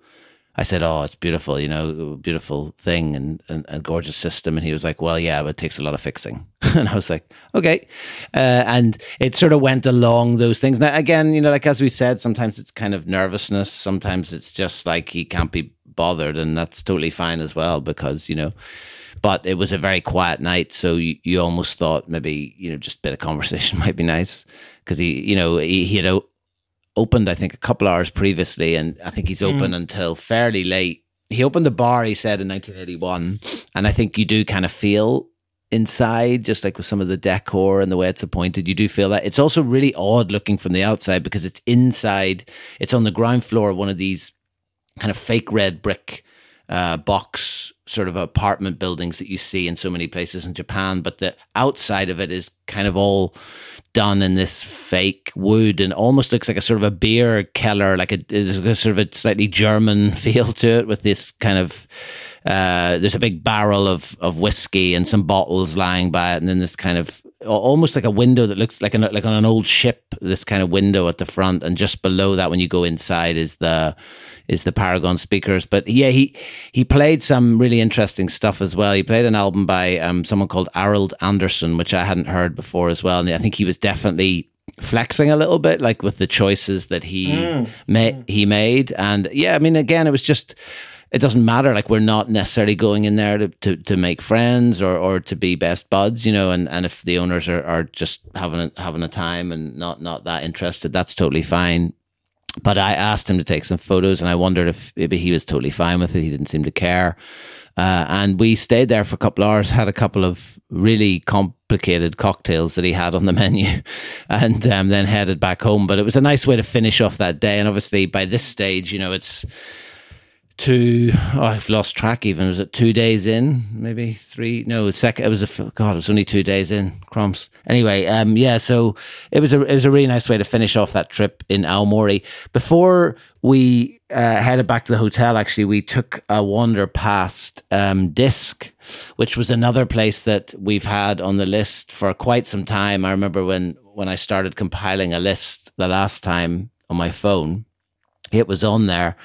Speaker 1: I said, "Oh, it's beautiful, you know, beautiful thing and, and gorgeous system." And he was like, "Well, yeah, but it takes a lot of fixing." and I was like, "Okay," uh, and it sort of went along those things. Now, again, you know, like as we said, sometimes it's kind of nervousness, sometimes it's just like he can't be bothered, and that's totally fine as well because you know. But it was a very quiet night, so you, you almost thought maybe you know just a bit of conversation might be nice because he, you know, he, he had opened, I think, a couple hours previously, and I think he's open mm. until fairly late. He opened the bar, he said, in 1981, and I think you do kind of feel inside, just like with some of the decor and the way it's appointed, you do feel that. It's also really odd looking from the outside because it's inside, it's on the ground floor of one of these kind of fake red brick uh, box sort of apartment buildings that you see in so many places in Japan, but the outside of it is kind of all done in this fake wood and almost looks like a sort of a beer keller, like a, a sort of a slightly German feel to it with this kind of. Uh, there's a big barrel of, of whiskey and some bottles lying by it, and then this kind of almost like a window that looks like an like on an old ship. This kind of window at the front, and just below that, when you go inside, is the is the Paragon speakers. But yeah, he he played some really interesting stuff as well. He played an album by um, someone called Arild Andersen, which I hadn't heard before as well. And I think he was definitely flexing a little bit, like with the choices that he mm. made. He made, and yeah, I mean, again, it was just it doesn't matter. Like we're not necessarily going in there to, to, to make friends or, or to be best buds, you know. And, and if the owners are, are just having a, having a time and not not that interested, that's totally fine but I asked him to take some photos, and I wondered if maybe he was totally fine with it. He didn't seem to care. Uh, and we stayed there for a couple of hours, had a couple of really complicated cocktails that he had on the menu, and um, then headed back home. But it was a nice way to finish off that day. And obviously, by this stage, you know, it's two oh, I've lost track even. Was it two days in maybe three? No second it was a god it was only two days in crumbs. Anyway um yeah so it was a it was a really nice way to finish off that trip in Aomori before we uh, headed back to the hotel actually we took a wander past um disc which was another place that we've had on the list for quite some time. I remember when when I started compiling a list the last time on my phone. It was on there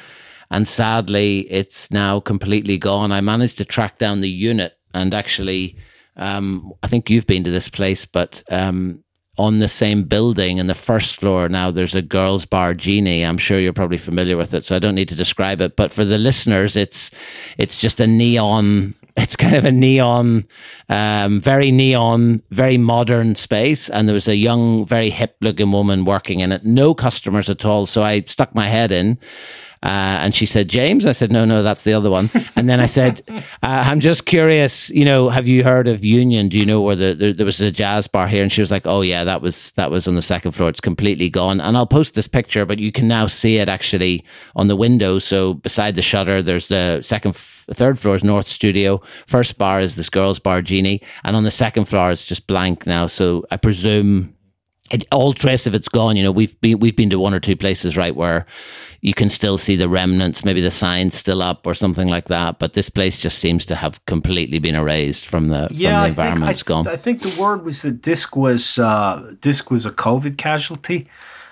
Speaker 1: and sadly, it's now completely gone. I managed to track down the unit and actually, um, I think you've been to this place, but um, on the same building in the first floor now there's a girls bar genie. I'm sure you're probably familiar with it so i don't need to describe it. But for the listeners it's it's just a neon it's kind of a neon um, very neon very modern space. And there was a young very hip looking woman working in it. No customers at all so i stuck my head in uh, and she said, James. I said, no, no, that's the other one. And then I said, uh, I'm just curious, you know, have you heard of Union? Do you know where the, there, there was a jazz bar here? And she was like, oh yeah, that was, that was on the second floor. It's completely gone. And I'll post this picture, but you can now see it actually on the window. So beside the shutter, there's the second, third floor is North Studio. First bar is this girls bar Genie. And on the second floor, it's just blank now. So I presume it, all trace of it's gone. You know, we've been we've been to one or two places, right, where you can still see the remnants, maybe the signs still up or something like that. But this place just seems to have completely been erased from the yeah, from the environment.
Speaker 2: It's gone. I think the word was that disc was uh, disc was a COVID casualty.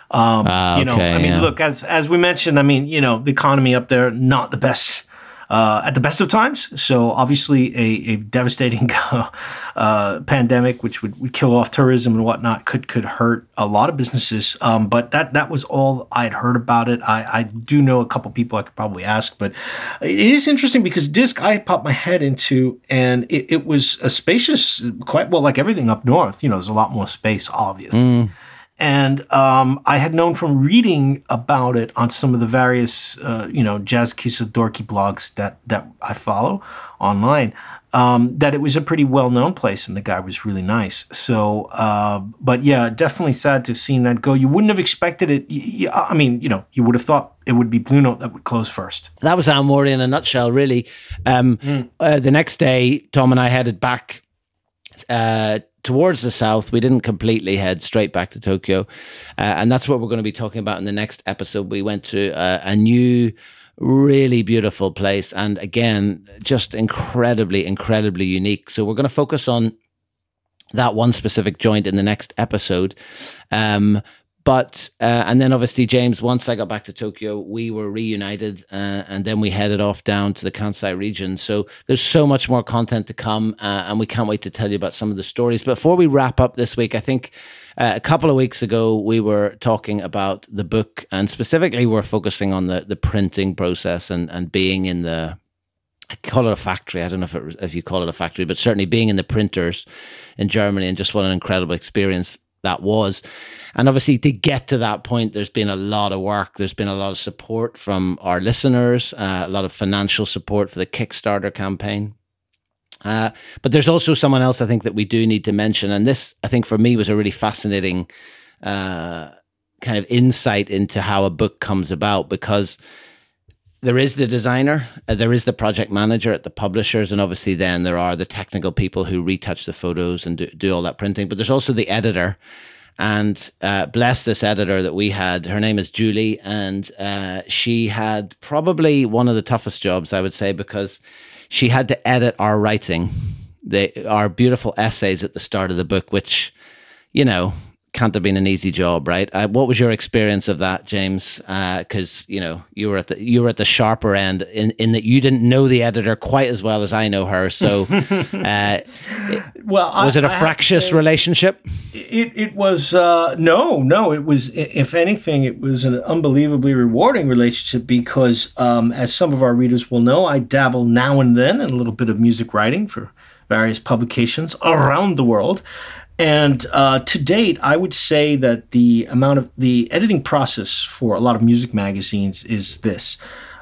Speaker 2: Um, ah, you know, I mean, yeah. look as as we mentioned, I mean, you know, the economy up there not the best uh, at the best of times. So obviously, a, a devastating uh, pandemic, which would, would kill off tourism and whatnot, could could hurt a lot of businesses. Um, but that that was all I had heard about it. I, I do know a couple people I could probably ask, but it is interesting because Disc I popped my head into, and it, it was a spacious, quite well like everything up north. You know, there's a lot more space, obviously. Mm. And um, I had known from reading about it on some of the various, uh, you know, Jazz Kissa Dorky blogs that that I follow online. Um, that it was a pretty well known place, and the guy was really nice. So, uh, but yeah, definitely sad to have seen that go. You wouldn't have expected it. I mean, you know, you would have thought it would be Blue Note that would close first.
Speaker 1: That was Aomori in a nutshell, really. Um, mm. uh, the next day, Tom and I headed back uh, towards the south. We didn't completely head straight back to Tokyo. Uh, and that's what we're going to be talking about in the next episode. We went to a, a new, really beautiful place. And again, just incredibly, incredibly unique. So we're going to focus on that one specific joint in the next episode. Um, but uh, and then obviously James, once I got back to Tokyo, we were reunited, uh, and then we headed off down to the Kansai region. So there's so much more content to come, uh, and we can't wait to tell you about some of the stories. Before we wrap up this week, I think uh, a couple of weeks ago we were talking about the book, and specifically we're focusing on the the printing process and and being in the I call it a factory. I don't know if it, if you call it a factory, but certainly being in the printers in Germany and just what an incredible experience that was. And obviously, to get to that point, there's been a lot of work. There's been a lot of support from our listeners, uh, a lot of financial support for the Kickstarter campaign. Uh, but there's also someone else I think that we do need to mention. And this, I think, for me, was a really fascinating uh, kind of insight into how a book comes about because there is the designer, uh, there is the project manager at the publishers, and obviously then there are the technical people who retouch the photos and do, do all that printing. But there's also the editor and uh, bless this editor that we had. Her name is Julie, and uh, she had probably one of the toughest jobs, I would say, because she had to edit our writing, the, our beautiful essays at the start of the book, which, you know, can't have been an easy job, right? Uh, what was your experience of that, James? Because uh, you know you were at the you were at the sharper end in in that you didn't know the editor quite as well as I know her. So, uh, well, was I, it a I fractious say, relationship?
Speaker 2: It it was uh, no no. It was if anything, it was an unbelievably rewarding relationship because, um, as some of our readers will know, I dabble now and then in a little bit of music writing for various publications around the world. And uh, to date, I would say that the amount of the editing process for a lot of music magazines is this.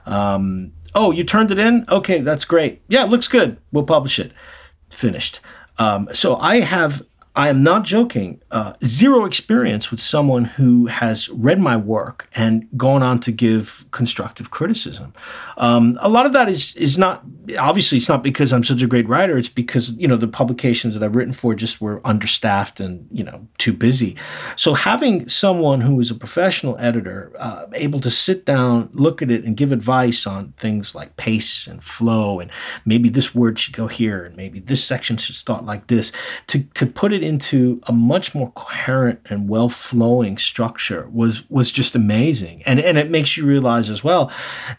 Speaker 2: Um, oh, you turned it in? Okay, that's great. Yeah, it looks good. We'll publish it. Finished. Um, so I have I am not joking, uh, zero experience with someone who has read my work and gone on to give constructive criticism. Um, a lot of that is is not obviously it's not because I'm such a great writer. It's because you know the publications that I've written for just were understaffed and you know too busy. So having someone who is a professional editor uh, able to sit down, look at it, and give advice on things like pace and flow, and maybe this word should go here, and maybe this section should start like this, to to put it into a much more coherent and well flowing structure was was just amazing, and and it makes you realize as well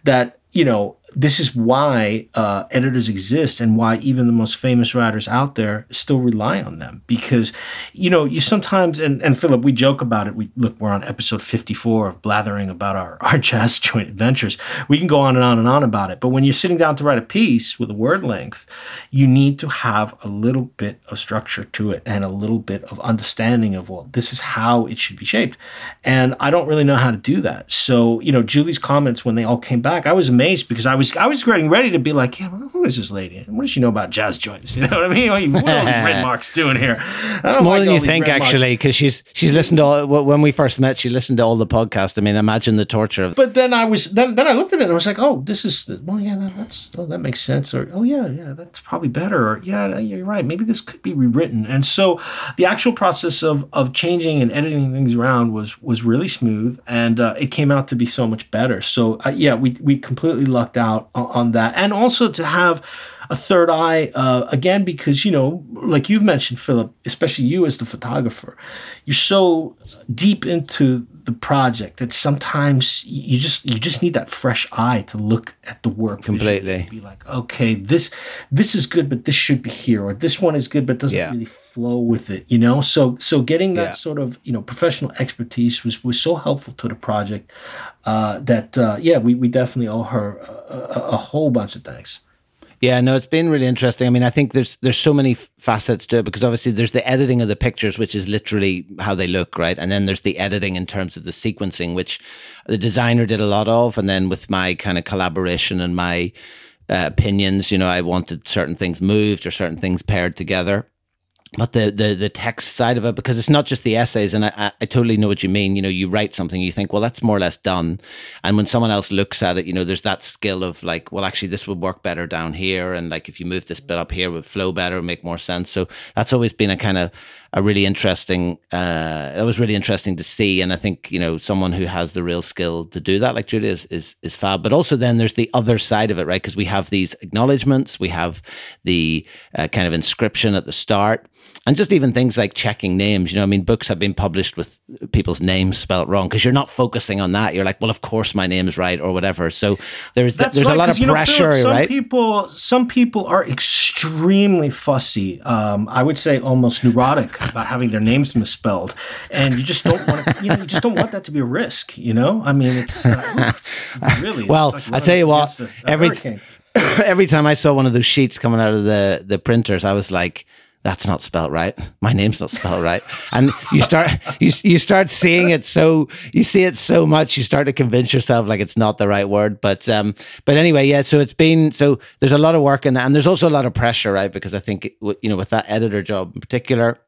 Speaker 2: that you know this is why uh, editors exist and why even the most famous writers out there still rely on them. Because you know you sometimes and, and philip we joke about it. We look we're on episode 54 of blathering about our, our jazz joint adventures. We can go on and on and on about it. But when you're sitting down to write a piece with a word length you need to have a little bit of structure to it and a little bit of understanding of well this is how it should be shaped. And i don't really know how to do that. So you know julie's comments when they all came back i was amazed because i was was I was getting ready to be like, yeah, who is this lady? What does she know about jazz joints? You know what I mean? What are all these red marks doing here?
Speaker 1: It's more like than you think, actually, because she's she's listened to all, when we first met. She listened to all the podcast. I mean, imagine the torture.
Speaker 2: But then I was then then I looked at it and I was like, oh, this is well, yeah, that, that's oh, that makes sense. Or oh yeah, yeah, that's probably better. Or yeah, you're right. Maybe this could be rewritten. And so the actual process of of changing and editing things around was was really smooth, and uh, it came out to be so much better. So uh, yeah, we we completely lucked out out on that, and also to have a third eye uh, again because you know, like you've mentioned, Philip, especially you as the photographer, you're so deep into the project that sometimes you just you just need that fresh eye to look at the work
Speaker 1: completely
Speaker 2: be like okay this this is good but this should be here or this one is good but doesn't yeah. really flow with it you know so so getting that yeah. sort of you know professional expertise was was so helpful to the project uh, that uh, yeah we, we definitely owe her a, a, a whole bunch of thanks
Speaker 1: yeah, no, it's been really interesting. I mean, I think there's there's so many facets to it because obviously there's the editing of the pictures, which is literally how they look, right? And then there's the editing in terms of the sequencing, which the designer did a lot of, and then with my kind of collaboration and my uh, opinions, you know, I wanted certain things moved or certain things paired together but the, the the text side of it because it's not just the essays and I, I, totally know what you mean. You know you write something you think well that's more or less done. And when someone else looks at it you know there's that skill of like well actually this would work better down here and like if you move this bit up here would flow better make more sense. So that's always been a kind of a really interesting uh that was really interesting to see. And i think you know someone who has the real skill to do that like julie is is, is fab. But also then there's the other side of it right? Because we have these acknowledgments we have the uh, kind of inscription at the start and just even things like checking names. You know i mean books have been published with people's names spelt wrong because you're not focusing on that. You're like well of course my name is right or whatever. So there's there's right, a lot of pressure know, Philip,
Speaker 2: some
Speaker 1: right?
Speaker 2: people some people are extremely fussy. Um, i would say almost neurotic about having their names misspelled and you just don't want to you know you just don't want that to be a risk you know i mean it's, uh, it's really
Speaker 1: well like i tell you what every t- every time i saw one of those sheets coming out of the the printers i was like that's not spelled right. My name's not spelled right. And you start you you start seeing it so you see it so much you start to convince yourself like it's not the right word. But um but anyway, yeah, so it's been so there's a lot of work in that and there's also a lot of pressure, right? Because I think you know with that editor job in particular,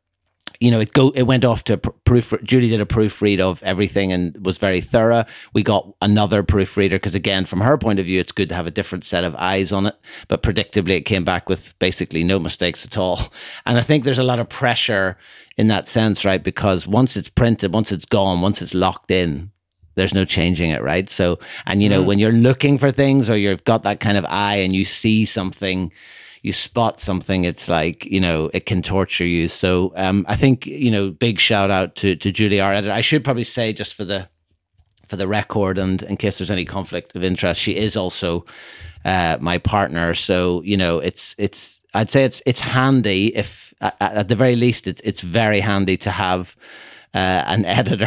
Speaker 1: you know, it go it went off to proof. Judy did a proofread of everything and was very thorough. We got another proofreader because, again, from her point of view, it's good to have a different set of eyes on it. But predictably, it came back with basically no mistakes at all. And I think there's a lot of pressure in that sense, right? Because once it's printed, once it's gone, once it's locked in, there's no changing it, right? So, and you know, mm. when you're looking for things or you've got that kind of eye and you see something you spot something, it's like you know it can torture you. So um, I think you know, big shout out to to Julie, our editor. I should probably say just for the for the record and in case there's any conflict of interest, she is also uh, my partner. So you know, it's it's I'd say it's it's handy if at, at the very least it's it's very handy to have uh, an editor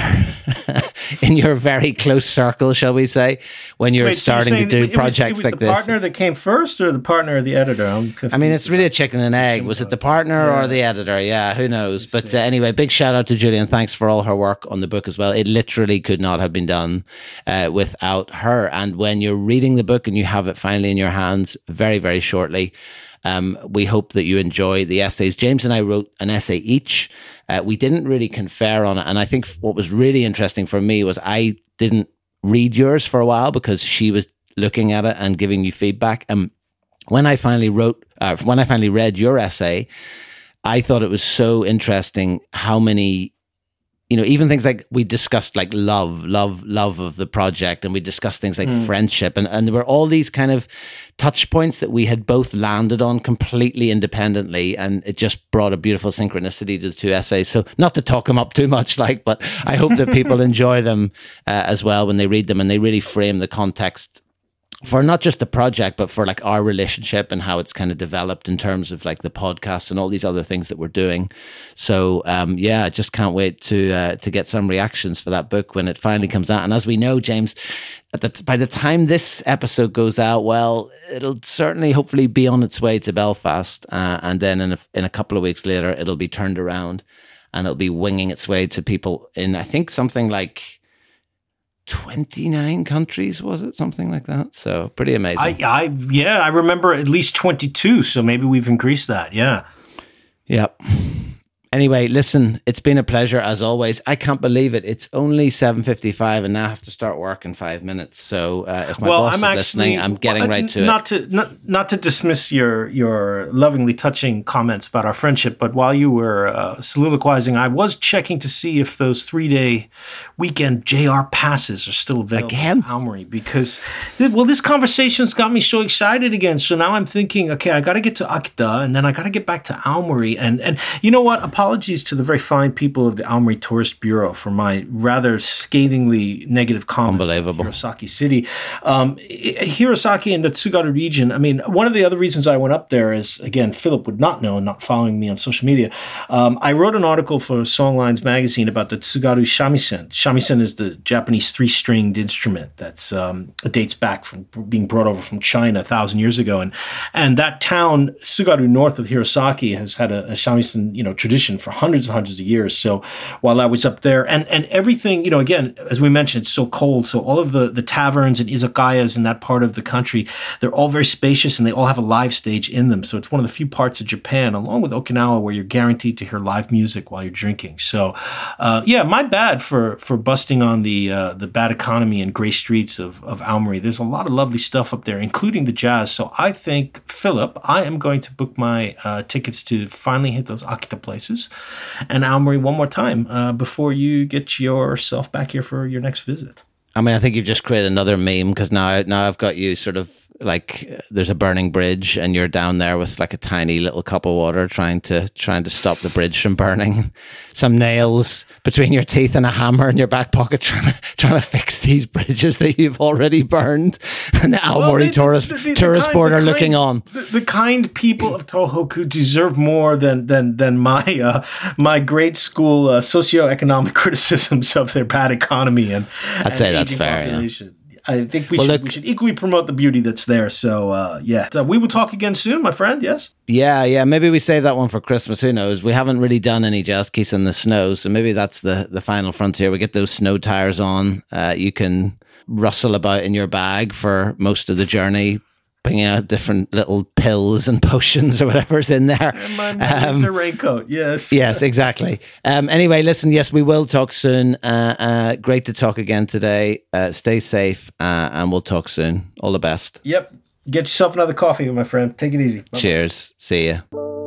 Speaker 1: in your very close circle, shall we say, when you're Wait, starting so you're to do projects
Speaker 2: was,
Speaker 1: like
Speaker 2: this.
Speaker 1: The
Speaker 2: partner that came first, or the partner or the editor?
Speaker 1: i mean, it's really a chicken and egg. Was it the partner yeah. or the editor? Yeah, who knows? But uh, anyway, big shout out to Julian. Thanks for all her work on the book as well. It literally could not have been done uh, without her. And when you're reading the book and you have it finally in your hands, very very shortly. Um, we hope that you enjoy the essays. James and I wrote an essay each. Uh, we didn't really confer on it. And I think what was really interesting for me was I didn't read yours for a while because she was looking at it and giving you feedback. And when I finally wrote, uh, when I finally read your essay, I thought it was so interesting how many you know, even things like we discussed like love, love, love of the project, and we discussed things like mm. friendship, and, and there were all these kind of touch points that we had both landed on completely independently, and it just brought a beautiful synchronicity to the two essays. So, not to talk them up too much, like, but I hope that people enjoy them uh, as well when they read them, and they really frame the context for not just the project, but for like our relationship and how it's kind of developed in terms of like the podcast and all these other things that we're doing. So um, yeah, I just can't wait to uh, to get some reactions for that book when it finally comes out. And as we know, James, the, by the time this episode goes out, well, it'll certainly hopefully be on its way to Belfast, uh, and then in a, in a couple of weeks later, it'll be turned around and it'll be winging its way to people in I think something like 29 countries was it? Something like that. So pretty amazing.
Speaker 2: I, I yeah i remember at least 22 so maybe we've increased that yeah.
Speaker 1: Yep Anyway, listen, it's been a pleasure as always. I can't believe it. It's only seven fifty-five, and now I have to start work in five minutes. So, uh, if my well, boss I'm is actually, listening, I'm getting well, right to
Speaker 2: not it. To, not, not to dismiss your your lovingly touching comments about our friendship, but while you were uh, soliloquizing, I was checking to see if those three day weekend JR passes are still available
Speaker 1: again,
Speaker 2: Aomori, because well, this conversation's got me so excited again. So now I'm thinking, okay, I got to get to Akita, and then I got to get back to Aomori, and and you know what? Apologies to the very fine people of the Aomori Tourist Bureau for my rather scathingly negative comments.
Speaker 1: Unbelievable.
Speaker 2: Hirosaki City, um, Hirosaki and the Tsugaru region. I mean, one of the other reasons I went up there is again, Philip would not know, not following me on social media. Um, I wrote an article for Songlines magazine about the Tsugaru shamisen. Shamisen is the Japanese three-stringed instrument that's um, dates back from being brought over from China a thousand years ago, and and that town Tsugaru, north of Hirosaki, has had a, a shamisen you know tradition for hundreds and hundreds of years. So while I was up there, and and everything you know, again as we mentioned, it's so cold. So all of the the taverns and izakayas in that part of the country, they're all very spacious and they all have a live stage in them. So it's one of the few parts of Japan, along with Okinawa, where you're guaranteed to hear live music while you're drinking. So uh, yeah, my bad for for busting on the uh, the bad economy and gray streets of of Aomori. There's a lot of lovely stuff up there, including the jazz. So I think Philip, I am going to book my uh, tickets to finally hit those Akita places and Aomori one more time uh, before you get yourself back here for your next visit.
Speaker 1: I mean, I think you've just created another meme because now, now I've got you sort of like there's a burning bridge and you're down there with like a tiny little cup of water trying to trying to stop the bridge from burning. Some nails between your teeth and a hammer in your back pocket trying to trying to fix these bridges that you've already burned. And the Aomori well, tourist the, the, tourist kind, board are kind, looking on.
Speaker 2: the, kind people of Tohoku deserve more than than than my uh, my grade school uh, socioeconomic criticisms of their bad economy and
Speaker 1: I'd and say that's fair population. yeah
Speaker 2: I think we, well, should, we should equally promote the beauty that's there. So, uh, yeah. So we will talk again soon, my friend. Yes?
Speaker 1: Yeah, yeah. Maybe we save that one for Christmas. Who knows? We haven't really done any jazz keys in the snow. So maybe that's the, the final frontier. We get those snow tires on. Uh, you can rustle about in your bag for most of the journey bringing out different little pills and potions or whatever's in there.
Speaker 2: Um, the raincoat, yes.
Speaker 1: yes, exactly. Um, anyway, listen, yes, we will talk soon. Uh, uh, great to talk again today. Uh, stay safe uh, and we'll talk soon. All the best.
Speaker 2: Yep. Get yourself another coffee, my friend. Take it easy.
Speaker 1: Bye-bye. Cheers. See you.